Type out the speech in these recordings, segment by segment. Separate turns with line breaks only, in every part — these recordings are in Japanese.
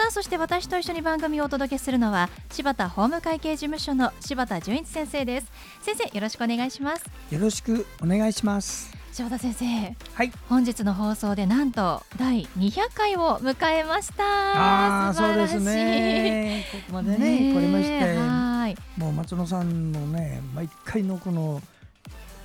さあそして私と一緒に番組をお届けするのは柴田法務会計事務所の柴田純一先生です。先生よろしくお願いします。
よろしくお願いします。
柴田先生
はい。
本日の放送でなんと第200回を迎えました。
ああそうですね。ここまでね
ね
まして。
はい。
もう松野さんのね毎回のこの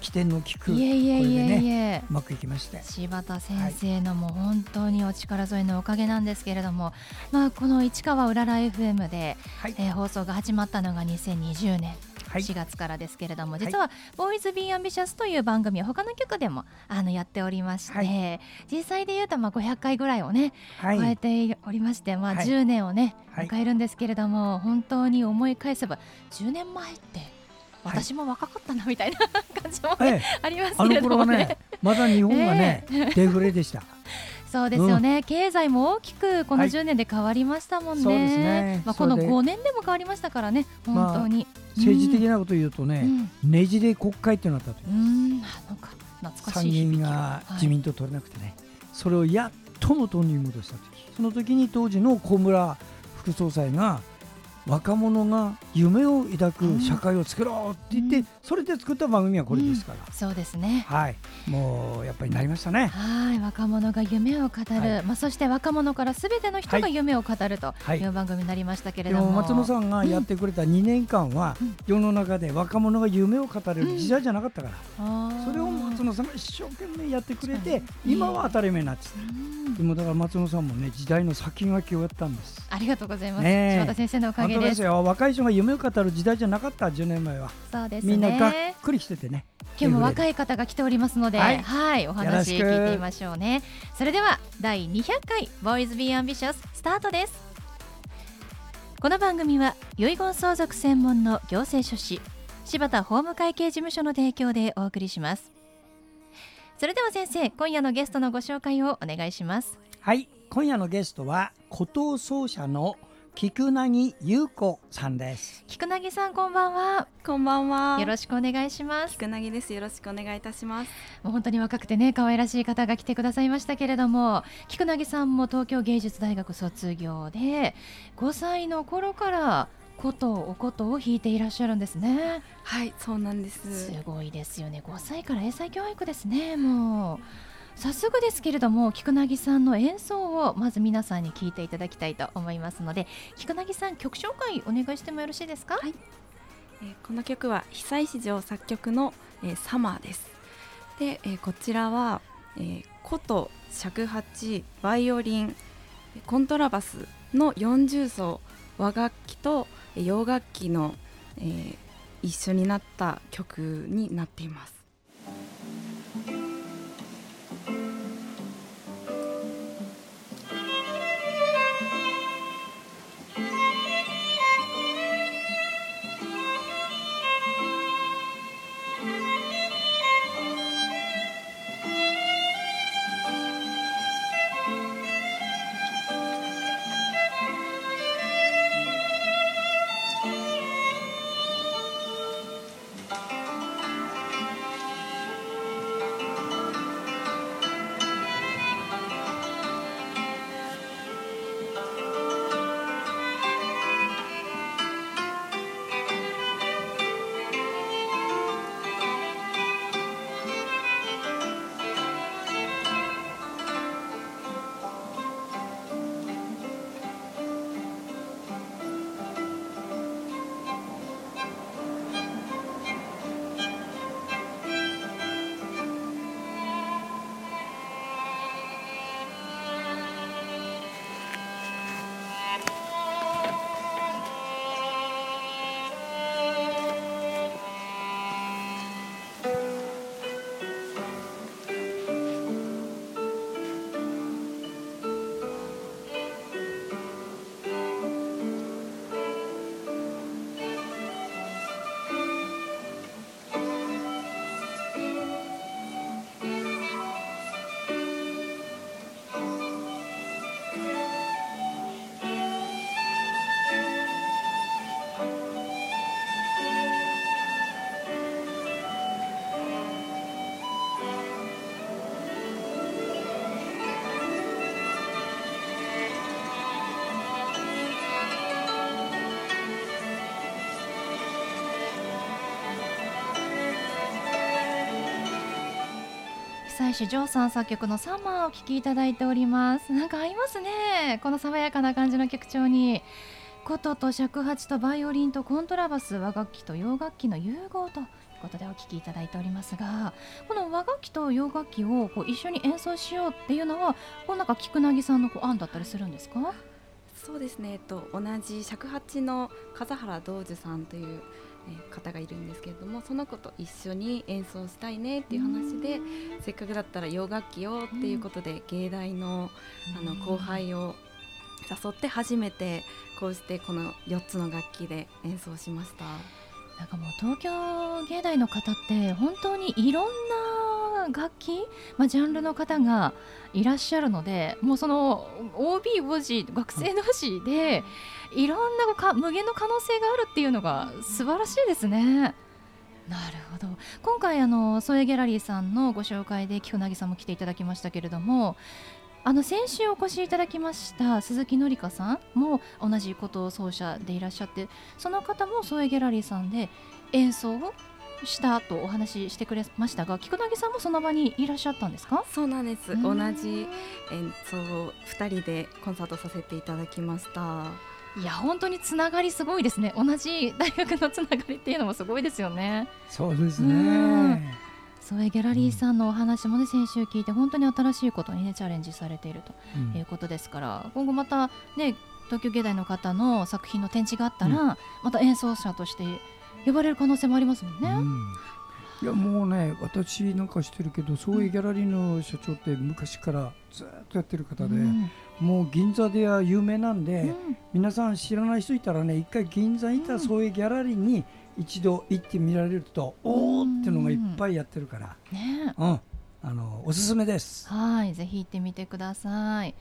起点の利く
いえいえいえいえ、
うまくいきまして。
柴田先生のもう本当にお力添えのおかげなんですけれども、まあ、この市川うらら FM で、
はい。
えー放送が始まったのが2020年
はい。
4月からですけれども、
い。
実は「ボーイズ・ビー・アンビシャス」という番組は他の局でもあのやっておりまして、
は
実際でいうとまあ500回ぐらいをね、
はい。
超えておりまして、まあ、
はい。
10年をね、
はい。
迎えるんですけれども本当に思い返せば10年前って
はい
私も若かったなみたいな 感じも、ね
ええ。
あります
あの
けれどもね。
頃はねまだ日本がねデフレでした。
そうですよね、経済も大きくこの
はい
10年で変わりましたもんね。
そうですね。
まあ、この
それで。
5年でも変わりましたからね、本当に。
政治的なこと言うとね
うん。
ねじれ国会っていうのがあったと
う。ん、うん。あなんか懐か
参
しい響き
議院が自民党取れなくてね。それをやっと元に戻した時その時に当時の小村副総裁が若者が夢を抱く社会を作ろうって言って、
うん。
それで作った番組はこれですから、
そうですね。
はい。もうやっぱりなりましたね。
はい、若者が夢を語る、
はい。
まあ、そして若者からすべての人が
はい。
夢を語ると
はい。
いう番組になりましたけれ
で
ども。
も松野さんがやってくれた2年間は、
うん。
世の中で若者が夢を語れる時代じゃなかったから、それを松野さんが一生懸命やってくれて今は当たり前になってでもだから松野さんもね時代の先駆けをやったんです
ありがとうございます。
ねえ
柴田先生のおかげで。
ですすよ若い人が夢を語る時代じゃなかった10年前は
そうですね。
みんながっくりしててね
今日も若い方が来ておりますので、は、
はいい
お話聞いてみましょうね。それでは第200回ボーイズビーアンビシャススタートです。この番組は遺言相続専門の行政書士柴田法務会計事務所の提供でお送りします。それでは先生、今夜のゲストのご紹介をお願いします。
はい今夜のゲストは古藤奏者の菊薙優子さんです
菊薙さんこんばんは。
こんばんは。
よろしくお願いします。
菊薙です。よろしくお願いいたします。
もう本当に若くてね可愛らしい方が来てくださいましたけれども菊薙さんも東京芸術大学卒業で5歳の頃から琴お琴を弾いていらっしゃるんですね。
はい、そうなんです。
すごいですよね。5歳から英才教育ですねもう。早速ですけれども菊薙さんの演奏をまず皆さんに聞いていただきたいと思いますので菊薙さん曲紹介お願いしてもよろしいですか、
はい。えーこの曲は久石譲作曲の、えーサマーです。で、えーこちらは、えー琴、尺八、バイオリン、コントラバスの40奏和楽器と洋楽器の、えー一緒になった曲になっています。
「久石譲さん作曲のサマーをお聴きいただいております。なんか合いますね。この爽やかな感じの曲調に。琴と尺八とバイオリンとコントラバス和楽器と洋楽器の融合ということでお聴きいただいておりますがこの和楽器と洋楽器をこう一緒に演奏しようっていうのはこうなんか菊凪さんのこう案だったりするんですか？
そうですね、えっと、同じ尺八の風原道樹さんという、方がいるんですけれどもその子と一緒に演奏したいねっていう話でせっかくだったら洋楽器をっていうことで芸大のあの後輩を誘って初めてこうしてこの4つの楽器で演奏しました。
なんかもう東京芸大の方って本当にいろんな楽器、まあ、ジャンルの方がいらっしゃるのでもうその OB 王子学生同士でいろんなか無限の可能性があるっていうのが素晴らしいですね。なるほど今回あのソエギャラリーさんのご紹介で菊凪さんも来ていただきましたけれどもあの先週お越しいただきました鈴木紀香さんも同じことを奏者でいらっしゃってその方もソエギャラリーさんで演奏をしたとお話ししてくれましたが菊凪さんもその場にいらっしゃったんですか？
そうなんです。
うん。
同じ演奏を2人でコンサートさせていただきました。
いや本当につながりすごいですね。同じ大学のつながりっていうのもすごいですよね。
そうです
うん。
ね。
ソエギャラリーさんのお話もね先週聞いて本当に新しいことにねチャレンジされていると
うん。
いうことですから今後またね東京芸大の方の作品の展示があったら、また演奏者として呼ばれる可能性もありますもんね。
うん。いやもうね私なんかしてるけどそういうギャラリーの社長って昔からずっとやってる方で、
うん。
もう銀座では有名なんで、
うん。
皆さん知らない人いたらね一回銀座にいたそういうギャラリーに一度行ってみられると、おーっていうのがいっぱいやってるから、
ね
うん、あのおすすめです。
はいぜひ行ってみてください。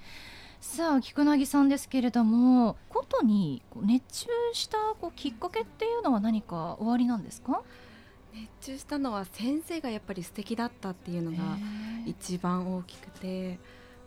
さあ菊凪さんですけれどもことに熱中したこうきっかけっていうのは何かおありなんですか？
熱中したのは先生がやっぱり素敵だったっていうのが一番大きくて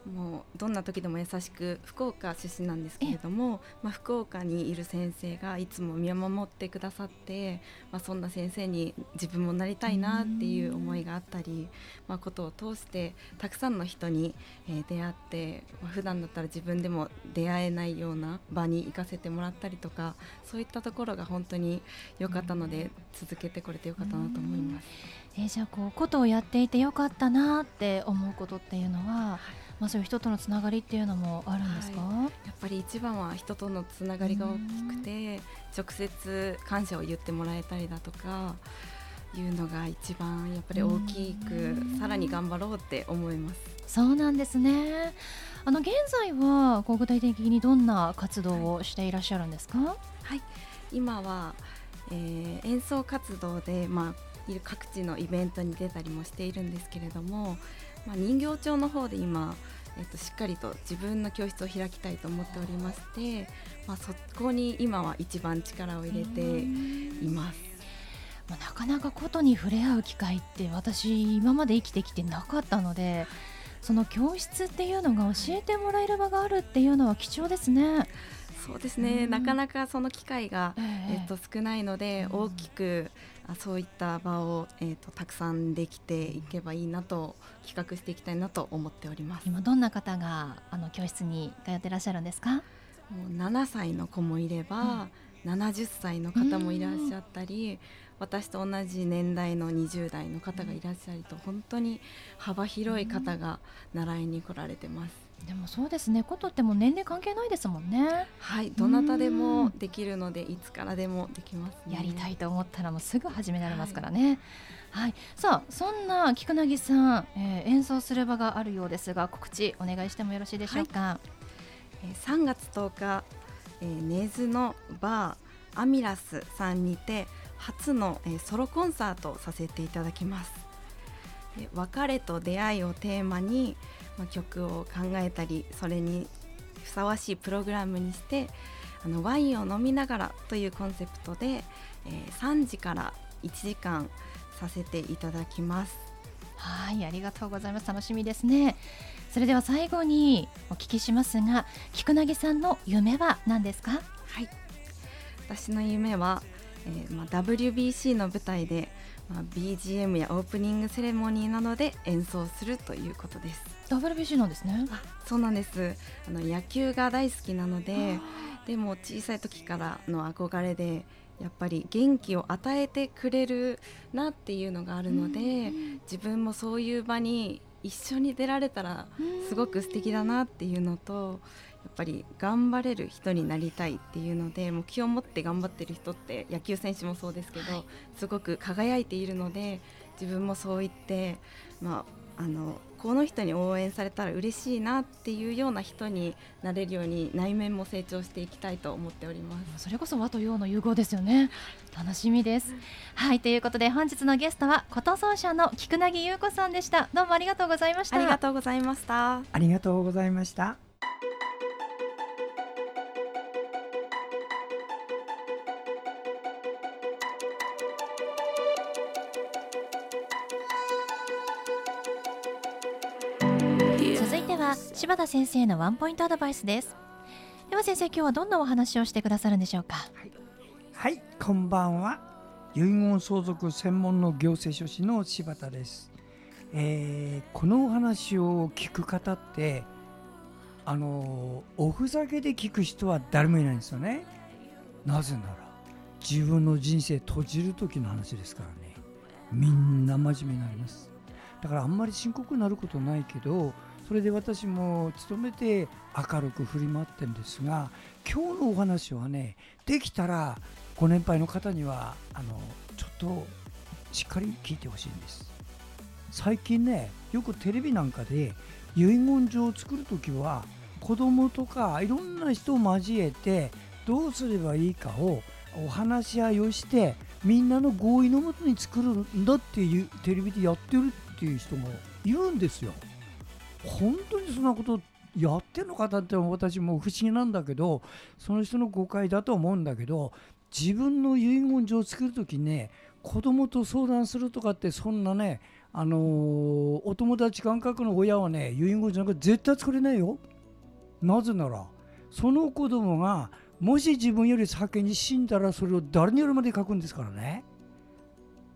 もうどんな時でも優しく福岡出身なんですけれども、まあ、福岡にいる先生がいつも見守ってくださって、まあ、そんな先生に自分もなりたいなっていう思いがあったり、まあ、ことを通してたくさんの人に、えー出会って、まあ、普段だったら自分でも出会えないような場に行かせてもらったりとかそういったところが本当に良かったので続けてこれてよかったなと思います。
えーじゃあこうことをやっていてよかったなって思うことっていうのは、まあ、そういう人とのつながりっていうのもあるんですか、
やっぱり一番は人とのつながりが大きくて直接感謝を言ってもらえたりだとかいうのが一番やっぱり大きくさらに頑張ろうって思います。
そうなんですね。あの現在はこう具体的にどんな活動をしていらっしゃるんですか、
はい、今は、えー演奏活動で、まあ、各地のイベントに出たりもしているんですけれども、まあ、人形町の方で今、えっと、しっかりと自分の教室を開きたいと思っておりまして、まあ、そこに今は一番力を入れています。
まあ、なかなかことに触れ合う機会って私今まで生きてきてなかったのでその教室っていうのが教えてもらえる場があるっていうのは貴重ですね。
そうですね、
うん。
なかなかその機会が、
え
え。っと、少ないので、
うん。
大きくあそういった場を、えっと、たくさんできていけばいいなと企画していきたいなと思っております。
今どんな方があの教室に通ってらっしゃるんですか？
もう7歳の子もいれば、70歳の方もいらっしゃったり、私と同じ年代の20代の方がいらっしゃると、本当に幅広い方が習いに来られてます。
でもそうですねことってもう年齢関係ないですもんね
はい、どなたでもできるので、いつからでもできます、ね。
やりたいと思ったらもうすぐ始められますからね。はい、さあそんな菊凪さん、えー演奏する場があるようですが告知お願いしてもよろしいでしょうか？
えー3月10日、えー、根津のバーアミラスさんにて初の、えーソロコンサートをさせていただきますで別れと出会いをテーマに、まあ、曲を考えたりそれにふさわしいプログラムにしてあのワインを飲みながらというコンセプトで、えー3時から1時間させていただきます
はい、ありがとうございます。楽しみですね。それでは最後にお聞きしますが、菊凪さんの夢は何ですか？
はい、私の夢は、えーまあ、WBC の舞台でまあ、BGM やオープニングセレモニーなどで演奏するということです。
WBC なんですね。
あそうなんです。あの野球が大好きなのででも小さい時からの憧れでやっぱり元気を与えてくれるなっていうのがあるので自分もそういう場に一緒に出られたらすごく素敵だなっていうのとやっぱり頑張れる人になりたいっていうので目標を持って頑張ってる人って野球選手もそうですけど、すごく輝いているので自分もそう言って、まあ、あのこの人に応援されたら嬉しいなっていうような人になれるように内面も成長していきたいと思っております。
それこそ和と洋の融合ですよね。楽しみです。はい。ということで本日のゲストは琴奏者の菊凪優子さんでした。どうもありがとうございました。
ありがとうございました。
ありがとうございました
柴田先生のワンポイントアドバイスです。では先生今日はどんなお話をしてくださるんでしょうか？
はい。こんばんは。遺言相続専門の行政書士の柴田です、えーこのお話を聞く方ってあのおふざけで聞く人は誰もいないんですよね。なぜなら自分の人生閉じる時の話ですからね。みんな真面目になります。だからあんまり深刻になることないけどそれで私も努めて明るく振り回ってるんですが今日のお話はねできたらご年配の方にはあのちょっとしっかり聞いてほしいんです最近ねよくテレビなんかで遺言状を作るときは子供とかいろんな人を交えてどうすればいいかをお話し合いをしてみんなの合意のもとに作るんだっていうテレビでやってるっていう人もいるんですよ。本当にそんなことやってるのかなって私も不思議なんだけどその人の誤解だと思うんだけど自分の遺言状を作るときね子供と相談するとかってそんなねあのーお友達感覚の親はね遺言状なんか絶対作れないよ。なぜならその子供がもし自分より先に死んだらそれを誰によるまで書くんですからね。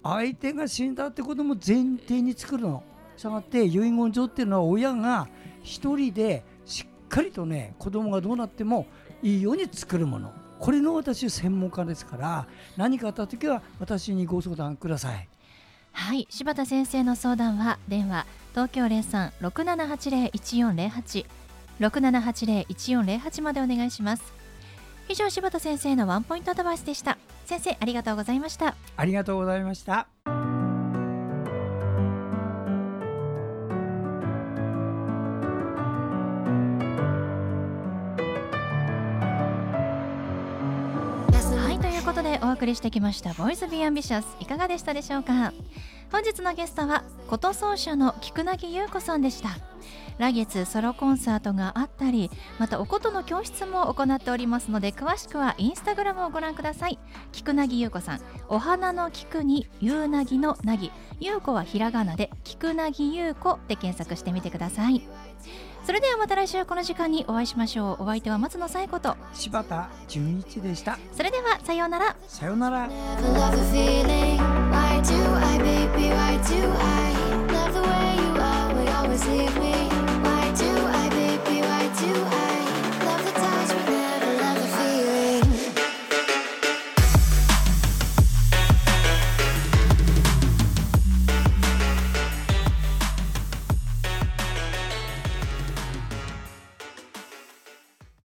相手が死んだってことも前提に作るの。したがって遺言状っていうのは親が一人でしっかりとね子供がどうなってもいいように作るもの。これの私専門家ですから何かあった時は私にご相談ください。
はい柴田先生の相談は電話東京0367801408 6780-1408までお願いします。以上柴田先生のワンポイントアドバイスでした。先生ありがとうございました。
ありがとうございました
でお送りしてきました「Boys be ambitious いかがでしたでしょうか？本日のゲストは琴奏者の菊凪ゆうこさんでした。来月ソロコンサートがあったりまたお琴の教室も行っておりますので詳しくはインスタグラムをご覧ください。菊凪優子さん。お花の菊に夕なぎのなぎ。優子はひらがなで菊凪優子で検索してみてください。それではまた来週この時間にお会いしましょう。お相手は松野紗子と。
柴田純一でした。
それではさようなら。
さようなら。